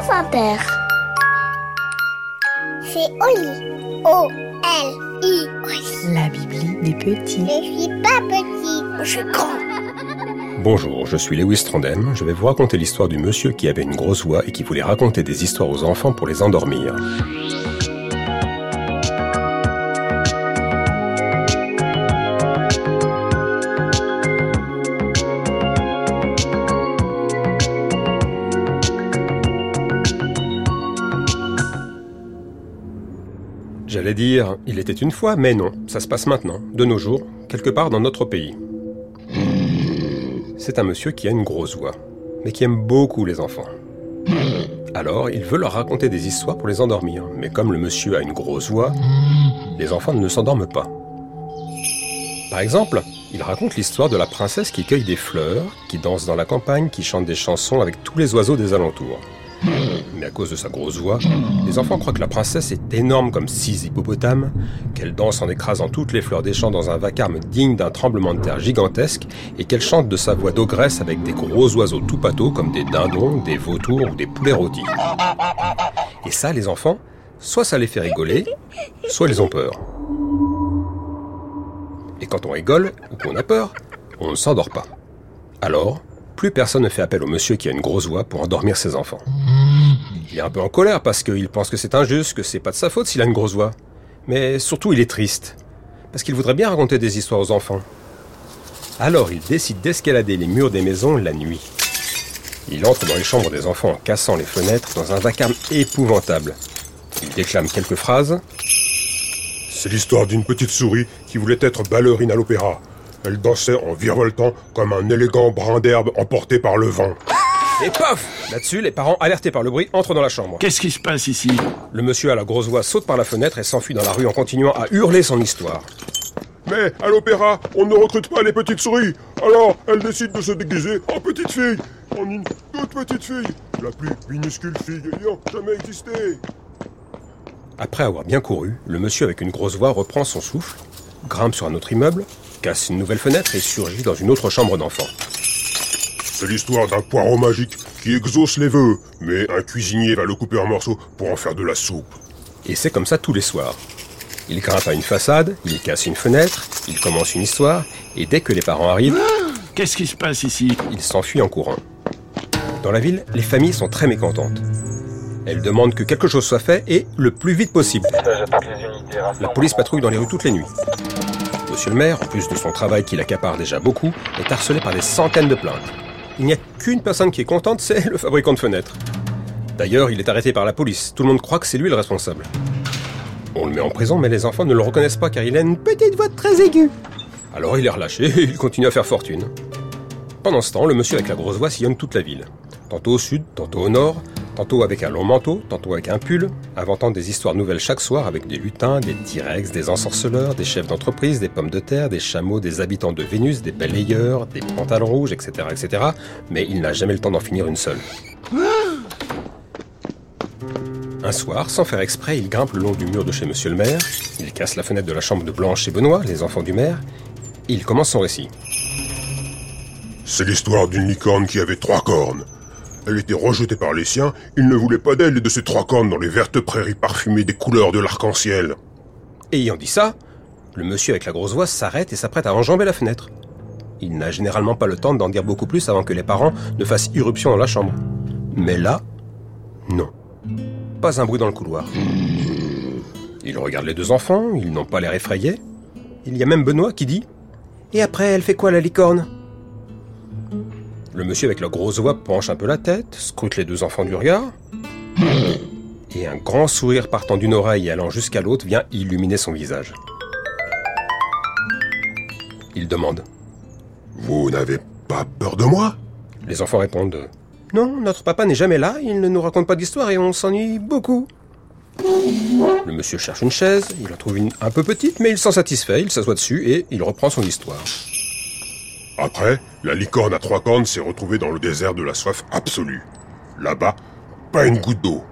France Inter. C'est Oli. O-L-I. La Bibli des petits. Je suis pas petit, je suis grand. Bonjour, je suis Lewis Trondheim. Je vais vous raconter l'histoire du monsieur qui avait une grosse voix et qui voulait raconter des histoires aux enfants pour les endormir. J'allais dire, il était une fois, mais non, ça se passe maintenant, de nos jours, quelque part dans notre pays. C'est un monsieur qui a une grosse voix, mais qui aime beaucoup les enfants. Alors, il veut leur raconter des histoires pour les endormir, mais comme le monsieur a une grosse voix, les enfants ne s'endorment pas. Par exemple, il raconte l'histoire de la princesse qui cueille des fleurs, qui danse dans la campagne, qui chante des chansons avec tous les oiseaux des alentours. Mais à cause de sa grosse voix, les enfants croient que la princesse est énorme comme six hippopotames, qu'elle danse en écrasant toutes les fleurs des champs dans un vacarme digne d'un tremblement de terre gigantesque, et qu'elle chante de sa voix d'ogresse avec des gros oiseaux tout pâteaux comme des dindons, des vautours ou des poulets rôtis. Et ça, les enfants, soit ça les fait rigoler, soit ils ont peur. Et quand on rigole ou qu'on a peur, on ne s'endort pas. Alors, plus personne ne fait appel au monsieur qui a une grosse voix pour endormir ses enfants. Il est un peu en colère parce qu'il pense que c'est injuste, que c'est pas de sa faute s'il a une grosse voix. Mais surtout, il est triste. Parce qu'il voudrait bien raconter des histoires aux enfants. Alors, il décide d'escalader les murs des maisons la nuit. Il entre dans les chambres des enfants en cassant les fenêtres dans un vacarme épouvantable. Il déclame quelques phrases. C'est l'histoire d'une petite souris qui voulait être ballerine à l'opéra. Elle dansait en virevoltant comme un élégant brin d'herbe emporté par le vent. Et paf Là-dessus, les parents, alertés par le bruit, entrent dans la chambre. Qu'est-ce qui se passe ici? Le monsieur à la grosse voix saute par la fenêtre et s'enfuit dans la rue en continuant à hurler son histoire. Mais à l'opéra, on ne recrute pas les petites souris. Alors, elle décide de se déguiser en petite fille. En une toute petite fille. La plus minuscule fille ayant jamais existé. Après avoir bien couru, le monsieur avec une grosse voix reprend son souffle, grimpe sur un autre immeuble, casse une nouvelle fenêtre et surgit dans une autre chambre d'enfant. C'est l'histoire d'un poireau magique qui exauce les vœux, mais un cuisinier va le couper en morceaux pour en faire de la soupe. Et c'est comme ça tous les soirs. Il grimpe à une façade, il casse une fenêtre, il commence une histoire, et dès que les parents arrivent, Qu'est-ce qui se passe ici? il s'enfuit en courant. Dans la ville, les familles sont très mécontentes. Elles demandent que quelque chose soit fait et le plus vite possible. La police patrouille dans les rues toutes les nuits. Monsieur le maire, en plus de son travail qui l'accapare déjà beaucoup, est harcelé par des centaines de plaintes. Il n'y a qu'une personne qui est contente, c'est le fabricant de fenêtres. D'ailleurs, il est arrêté par la police. Tout le monde croit que c'est lui le responsable. On le met en prison, mais les enfants ne le reconnaissent pas car il a une petite voix très aiguë. Alors il est relâché et il continue à faire fortune. Pendant ce temps, le monsieur avec la grosse voix sillonne toute la ville. Tantôt au sud, tantôt au nord, tantôt avec un long manteau, tantôt avec un pull, inventant des histoires nouvelles chaque soir avec des lutins, des T-Rex, des ensorceleurs, des chefs d'entreprise, des pommes de terre, des chameaux, des habitants de Vénus, des balayeurs, des pantalons rouges, etc., etc. Mais il n'a jamais le temps d'en finir une seule. Un soir, sans faire exprès, il grimpe le long du mur de chez Monsieur le maire, il casse la fenêtre de la chambre de Blanche et Benoît, les enfants du maire, et il commence son récit. C'est l'histoire d'une licorne qui avait trois cornes. Elle était rejetée par les siens, ils ne voulaient pas d'elle et de ses trois cornes dans les vertes prairies parfumées des couleurs de l'arc-en-ciel. Ayant dit ça, le monsieur avec la grosse voix s'arrête et s'apprête à enjamber la fenêtre. Il n'a généralement pas le temps d'en dire beaucoup plus avant que les parents ne fassent irruption dans la chambre. Mais là, non. Pas un bruit dans le couloir. Il regarde les deux enfants, ils n'ont pas l'air effrayés. Il y a même Benoît qui dit Et après, elle fait quoi la licorne? Le monsieur avec la grosse voix penche un peu la tête, scrute les deux enfants du regard. Et un grand sourire partant d'une oreille et allant jusqu'à l'autre vient illuminer son visage. Il demande Vous n'avez pas peur de moi? Les enfants répondent Non, notre papa n'est jamais là, il ne nous raconte pas d'histoire et on s'ennuie beaucoup. Le monsieur cherche une chaise, il en trouve une un peu petite, mais il s'en satisfait, il s'assoit dessus et il reprend son histoire. Après, la licorne à trois cornes s'est retrouvée dans le désert de la soif absolue. Là-bas, pas une goutte d'eau.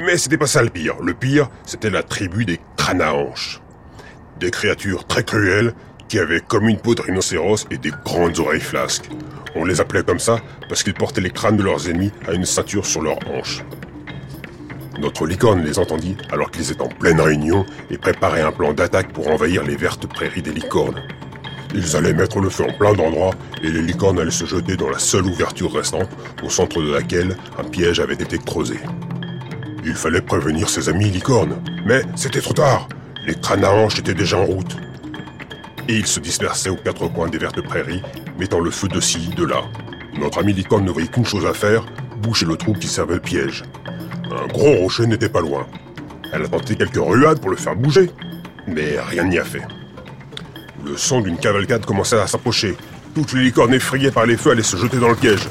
Mais c'était pas ça le pire. Le pire, c'était la tribu des cranahanches. Des créatures très cruelles qui avaient comme une peau de rhinocéros et des grandes oreilles flasques. On les appelait comme ça parce qu'ils portaient les crânes de leurs ennemis à une ceinture sur leurs hanches. Notre licorne les entendit alors qu'ils étaient en pleine réunion et préparaient un plan d'attaque pour envahir les vertes prairies des licornes. Ils allaient mettre le feu en plein d'endroits et les licornes allaient se jeter dans la seule ouverture restante, au centre de laquelle un piège avait été creusé. Il fallait prévenir ses amis licornes, mais c'était trop tard. Les crânes à hanches étaient déjà en route. Et ils se dispersaient aux quatre coins des vertes prairies, mettant le feu de ci, de là. Notre ami licorne ne voyait qu'une chose à faire, boucher le trou qui servait de piège. Un gros rocher n'était pas loin. Elle a tenté quelques ruades pour le faire bouger, mais rien n'y a fait. Le son d'une cavalcade commençait à s'approcher. Toutes les licornes effrayées par les feux allaient se jeter dans le piège.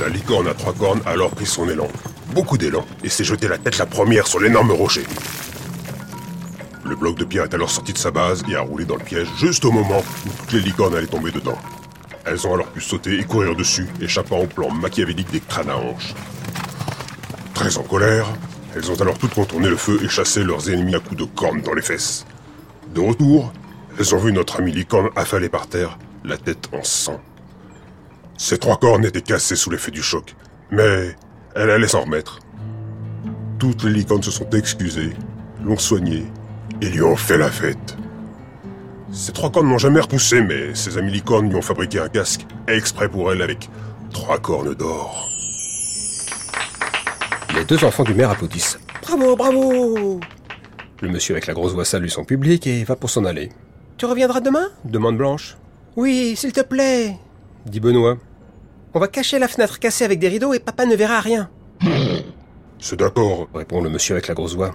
La licorne à trois cornes a alors pris son élan, beaucoup d'élan, et s'est jetée la tête la première sur l'énorme rocher. Le bloc de pierre est alors sorti de sa base et a roulé dans le piège juste au moment où toutes les licornes allaient tomber dedans. Elles ont alors pu sauter et courir dessus, échappant au plan machiavélique des crânes à hanches. Très en colère, elles ont alors toutes contourné le feu et chassé leurs ennemis à coups de cornes dans les fesses. De retour, elles ont vu notre ami licorne affalé par terre, la tête en sang. Ses trois cornes étaient cassées sous l'effet du choc, mais elle allait s'en remettre. Toutes les licornes se sont excusées, l'ont soignée et lui ont fait la fête. Ces trois cornes n'ont jamais repoussé, mais ses amis licornes lui ont fabriqué un casque exprès pour elle avec trois cornes d'or. Les deux enfants du maire applaudissent. Bravo, bravo Le monsieur avec la grosse voix salue son public et va pour s'en aller. Tu reviendras demain? Demande Blanche. Oui, s'il te plaît, dit Benoît. On va cacher la fenêtre cassée avec des rideaux et papa ne verra rien. C'est d'accord. répond le monsieur avec la grosse voix.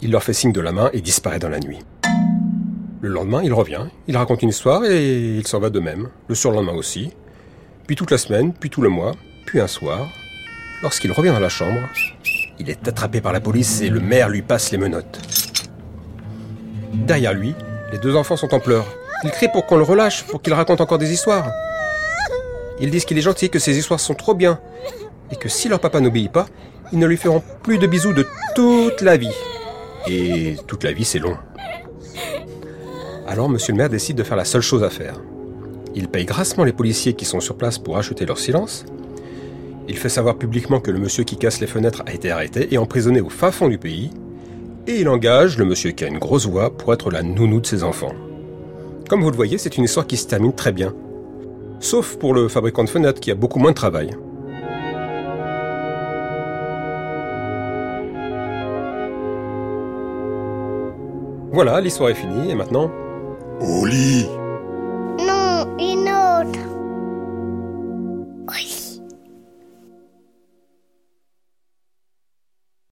Il leur fait signe de la main et disparaît dans la nuit. Le lendemain, il revient, il raconte une histoire et il s'en va de même, le surlendemain aussi, puis toute la semaine, puis tout le mois, puis un soir. Lorsqu'il revient dans la chambre, il est attrapé par la police et le maire lui passe les menottes. Derrière lui, les deux enfants sont en pleurs. Ils crient pour qu'on le relâche, pour qu'il raconte encore des histoires. Ils disent qu'il est gentil, que ses histoires sont trop bien, et que si leur papa n'obéit pas, ils ne lui feront plus de bisous de toute la vie. Et toute la vie, c'est long. Alors, monsieur le maire décide de faire la seule chose à faire. Il paye grassement les policiers qui sont sur place pour acheter leur silence. Il fait savoir publiquement que le monsieur qui casse les fenêtres a été arrêté et emprisonné au fin fond du pays. Et il engage le monsieur qui a une grosse voix pour être la nounou de ses enfants. Comme vous le voyez, c'est une histoire qui se termine très bien. Sauf pour le fabricant de fenêtres qui a beaucoup moins de travail. Voilà, l'histoire est finie et maintenant Au lit